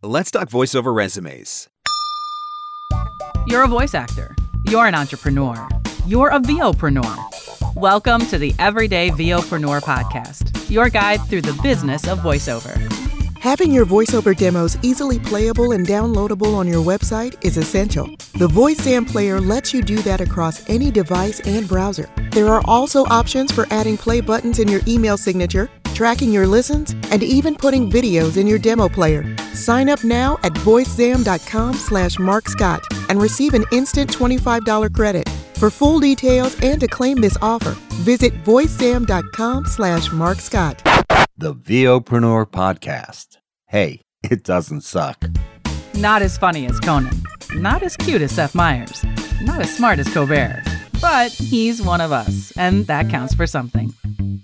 Let's talk voiceover resumes. You're a voice actor. You're an entrepreneur. You're a VOpreneur. Welcome to the Everyday VOpreneur podcast, your guide through the business of voiceover. Having your voiceover demos easily playable and downloadable on your website is essential. The VoiceZam player lets you do that across any device and browser. There are also options for adding play buttons in your email signature, tracking your listens, and even putting videos in your demo player. Sign up now at voicezam.com slash markscott and receive an instant $25 credit. For full details and to claim this offer, visit voicezam.com slash markscott. The VOpreneur Podcast. Hey, it doesn't suck. Not as funny as Conan, not as cute as Seth Meyers, not as smart as Colbert, but he's one of us, and that counts for something.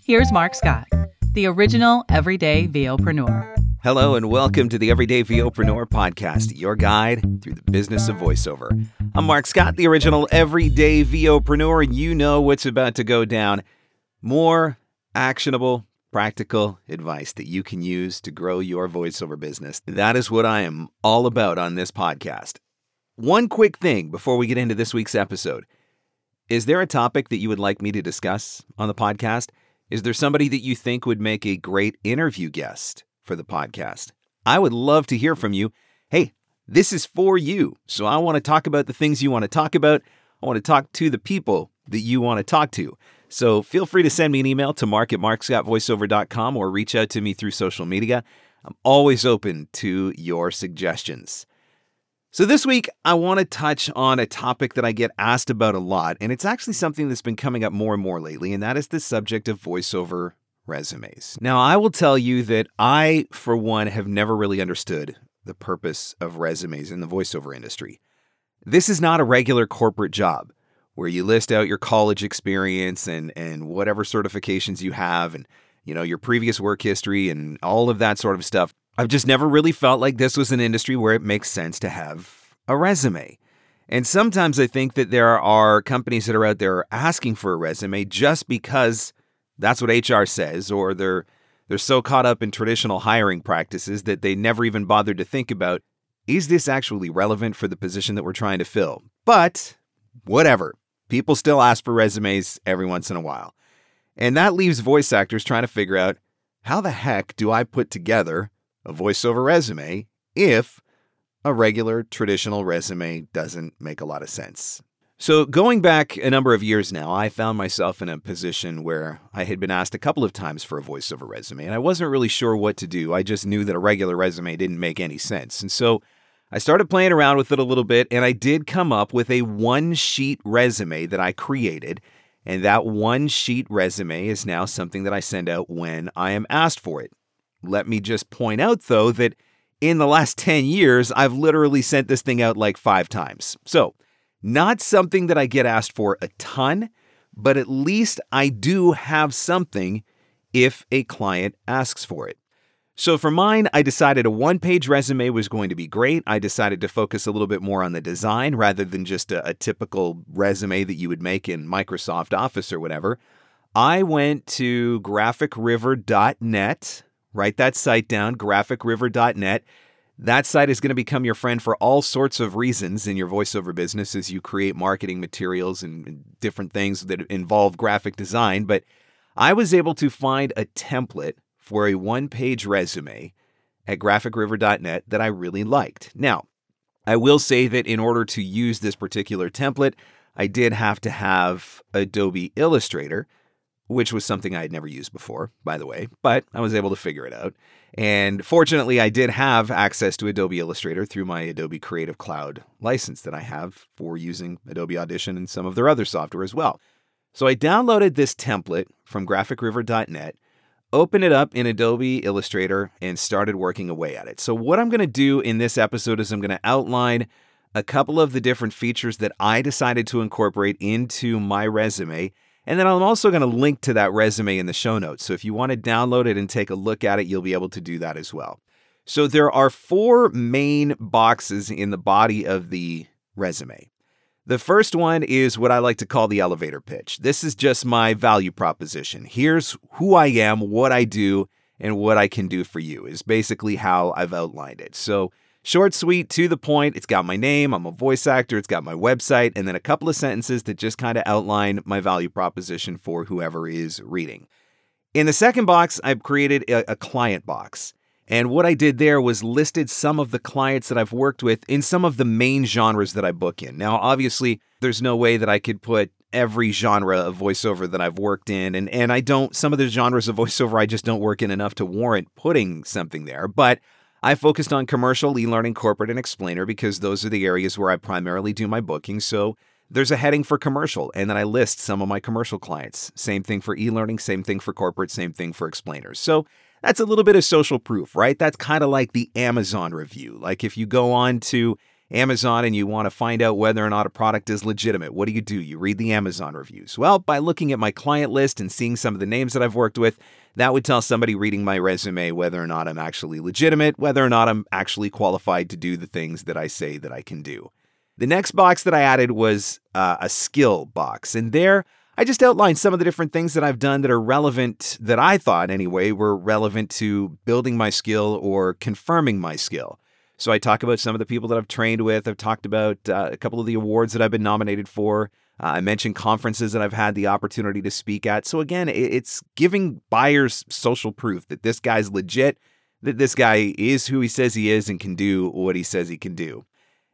Here's Mark Scott, the original everyday VOpreneur. Hello and welcome to the Everyday VOpreneur Podcast, your guide through the business of voiceover. I'm Mark Scott, the original everyday VOpreneur, and you know what's about to go down. More actionable, practical advice that you can use to grow your voiceover business. That is what I am all about on this podcast. One quick thing before we get into this week's episode. Is there a topic that you would like me to discuss on the podcast? Is there somebody that you think would make a great interview guest for the podcast? I would love to hear from you. Hey, this is for you. So I want to talk about the things you want to talk about. I want to talk to the people that you want to talk to. So feel free to send me an email to mark at markscottvoiceover.com or reach out to me through social media. I'm always open to your suggestions. So this week, I want to touch on a topic that I get asked about a lot, and it's actually something that's been coming up more and more lately, and that is the subject of voiceover resumes. Now, I will tell you that I, for one, have never really understood the purpose of resumes in the voiceover industry. This is not a regular corporate job where you list out your college experience and and whatever certifications you have and you know your previous work history and all of that sort of stuff. I've just never really felt like this was an industry where it makes sense to have a resume. And sometimes I think that there are companies that are out there asking for a resume just because that's what HR says or they're they're so caught up in traditional hiring practices that they never even bothered to think about is this actually relevant for the position that we're trying to fill? But whatever. People still ask for resumes every once in a while. And that leaves voice actors trying to figure out how the heck do I put together a voiceover resume if a regular traditional resume doesn't make a lot of sense? So, going back a number of years now, I found myself in a position where I had been asked a couple of times for a voiceover resume, and I wasn't really sure what to do. I just knew that a regular resume didn't make any sense. And so I started playing around with it a little bit, and I did come up with a one sheet resume that I created. And that one sheet resume is now something that I send out when I am asked for it. Let me just point out, though, that in the last 10 years, I've literally sent this thing out like five times. So, not something that I get asked for a ton, but at least I do have something if a client asks for it. So for mine, I decided a one page resume was going to be great. I decided to focus a little bit more on the design rather than just a, a, typical resume that you would make in Microsoft Office or whatever. I went to graphicriver.net, write that site down, graphicriver.net. That site is going to become your friend for all sorts of reasons in your voiceover business as you create marketing materials and different things that involve graphic design. But I was able to find a template for a one page resume at graphicriver.net that I really liked. Now, I will say that in order to use this particular template, I did have to have Adobe Illustrator, which was something I had never used before, by the way, but I was able to figure it out. And fortunately, I did have access to Adobe Illustrator through my Adobe Creative Cloud license that I have for using Adobe Audition and some of their other software as well. So I downloaded this template from graphicriver.net, opened it up in Adobe Illustrator, and started working away at it. So, what I'm going to do in this episode is I'm going to outline a couple of the different features that I decided to incorporate into my resume. And then I'm also going to link to that resume in the show notes. So if you want to download it and take a look at it, you'll be able to do that as well. So there are four main boxes in the body of the resume. The first one is what I like to call the elevator pitch. This is just my value proposition. Here's who I am, what I do, and what I can do for you, is basically how I've outlined it. So Short, sweet, to the point. It's got my name, I'm a voice actor, it's got my website, and then a couple of sentences that just kind of outline my value proposition for whoever is reading. In the second box, I've created a, a client box. And what I did there was listed some of the clients that I've worked with in some of the main genres that I book in. Now, obviously, there's no way that I could put every genre of voiceover that I've worked in. And, and I don't, some of the genres of voiceover I just don't work in enough to warrant putting something there. But I focused on commercial, e learning, corporate, and explainer because those are the areas where I primarily do my booking. So there's a heading for commercial, and then I list some of my commercial clients. Same thing for e learning, same thing for corporate, same thing for explainers. So that's a little bit of social proof, right? That's kind of like the Amazon review. Like if you go on to Amazon and you want to find out whether or not a product is legitimate, what do you do? You read the Amazon reviews. Well, by looking at my client list and seeing some of the names that I've worked with, that would tell somebody reading my resume whether or not I'm actually legitimate, whether or not I'm actually qualified to do the things that I say that I can do. The next box that I added was uh, a skill box. And there, I just outlined some of the different things that I've done that are relevant, that I thought anyway, were relevant to building my skill or confirming my skill. So I talk about some of the people that I've trained with. I've talked about uh, a couple of the awards that I've been nominated for. Uh, I mentioned conferences that I've had the opportunity to speak at. So again, it's giving buyers social proof that this guy's legit, that this guy is who he says he is and can do what he says he can do.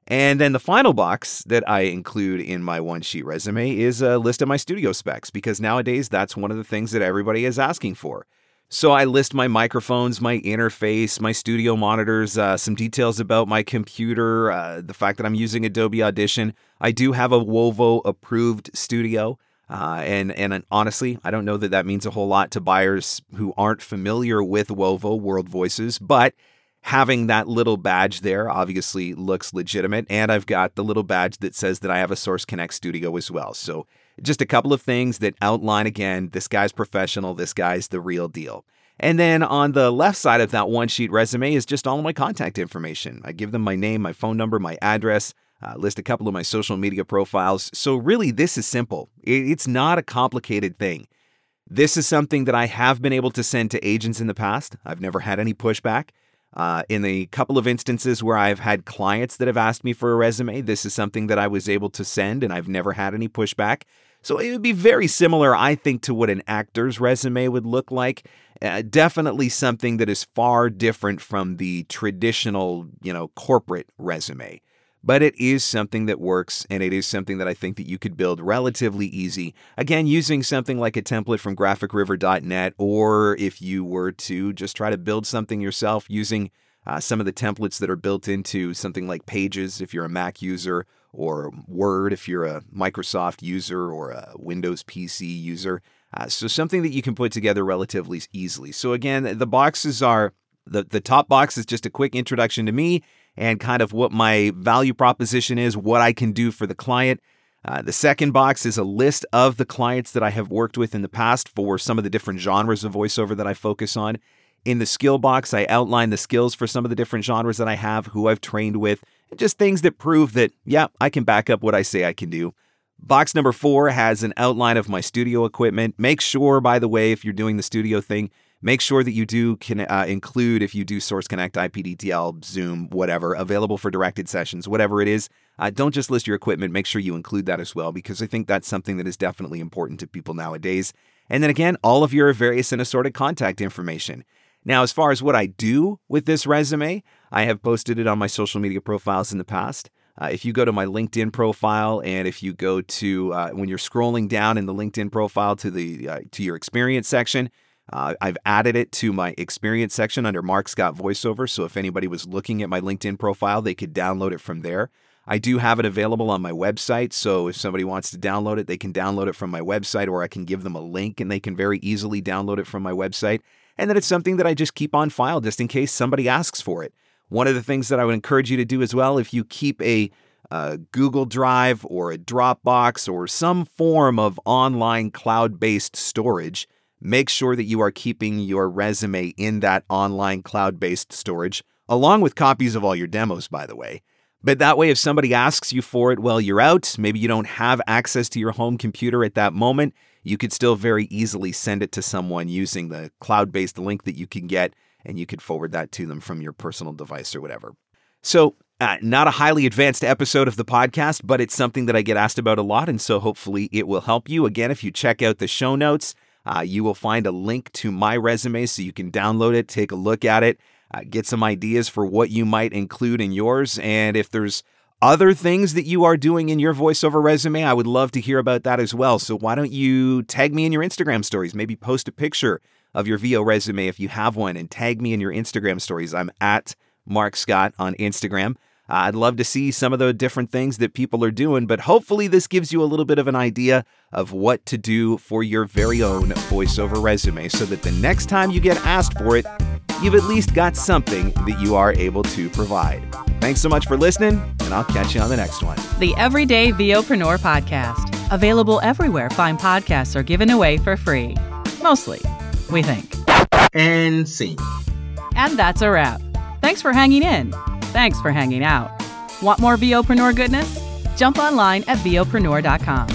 And then the final box that I include in my one sheet resume is a list of my studio specs because nowadays that's one of the things that everybody is asking for. So I list my microphones, my interface, my studio monitors, uh, some details about my computer, uh, the fact that I'm using Adobe Audition. I do have a Wovo approved studio. Uh, and and honestly, I don't know that that means a whole lot to buyers who aren't familiar with Wovo World Voices, but having that little badge there obviously looks legitimate. And I've got the little badge that says that I have a Source Connect studio as well. So just a couple of things that outline again this guy's professional, this guy's the real deal. And then on the left side of that one sheet resume is just all of my contact information. I give them my name, my phone number, my address, uh, list a couple of my social media profiles. So, really, this is simple. It's not a complicated thing. This is something that I have been able to send to agents in the past. I've never had any pushback. Uh, in a couple of instances where I've had clients that have asked me for a resume, this is something that I was able to send and I've never had any pushback. So it would be very similar, I think, to what an actor's resume would look like. Uh, definitely something that is far different from the traditional, you know, corporate resume but it is something that works and it is something that I think that you could build relatively easy. Again, using something like a template from graphicriver.net or if you were to just try to build something yourself using uh, some of the templates that are built into something like Pages if you're a Mac user or Word if you're a Microsoft user or a Windows PC user. Uh, so something that you can put together relatively easily. So again, the boxes are the, the top box is just a quick introduction to me and kind of what my value proposition is, what I can do for the client. Uh, the second box is a list of the clients that I have worked with in the past for some of the different genres of voiceover that I focus on. In the skill box, I outline the skills for some of the different genres that I have, who I've trained with, just things that prove that, yeah, I can back up what I say I can do. Box number four has an outline of my studio equipment. Make sure, by the way, if you're doing the studio thing, Make sure that you do can uh, include if you do Source Connect, IPDTL, Zoom, whatever, available for directed sessions, whatever it is. Uh, don't just list your equipment. Make sure you include that as well because I think that's something that is definitely important to people nowadays. And then again, all of your various and assorted contact information. Now, as far as what I do with this resume, I have posted it on my social media profiles in the past. Uh, if you go to my LinkedIn profile and if you go to uh, when you're scrolling down in the LinkedIn profile to the uh, to your experience section, uh, I've added it to my experience section under Mark Scott VoiceOver. So if anybody was looking at my LinkedIn profile, they could download it from there. I do have it available on my website. So if somebody wants to download it, they can download it from my website, or I can give them a link and they can very easily download it from my website. And then it's something that I just keep on file just in case somebody asks for it. One of the things that I would encourage you to do as well, if you keep a a Google Drive or a Dropbox or some form of online cloud based storage, Make sure that you are keeping your resume in that online cloud based storage, along with copies of all your demos, by the way. But that way, if somebody asks you for it while you're out, maybe you don't have access to your home computer at that moment, you could still very easily send it to someone using the cloud based link that you can get, and you could forward that to them from your personal device or whatever. So, uh, not a highly advanced episode of the podcast, but it's something that I get asked about a lot. And so hopefully it will help you. Again, if you check out the show notes, uh, you will find a link to my resume so you can download it, take a look at it, uh, get some ideas for what you might include in yours. And if there's other things that you are doing in your voiceover resume, I would love to hear about that as well. So why don't you tag me in your Instagram stories? Maybe post a picture of your VO resume if you have one and tag me in your Instagram stories. I'm at Mark Scott on Instagram. Uh, I'd love to see some of the different things that people are doing, but hopefully, this gives you a little bit of an idea of what to do for your very own voiceover resume so that the next time you get asked for it, you've at least got something that you are able to provide. Thanks so much for listening, and I'll catch you on the next one. The Everyday VOpreneur Podcast. Available everywhere fine podcasts are given away for free. Mostly, we think. And scene. And that's a wrap. Thanks for hanging in. Thanks for hanging out. Want more VOpreneur goodness? Jump online at VOpreneur.com.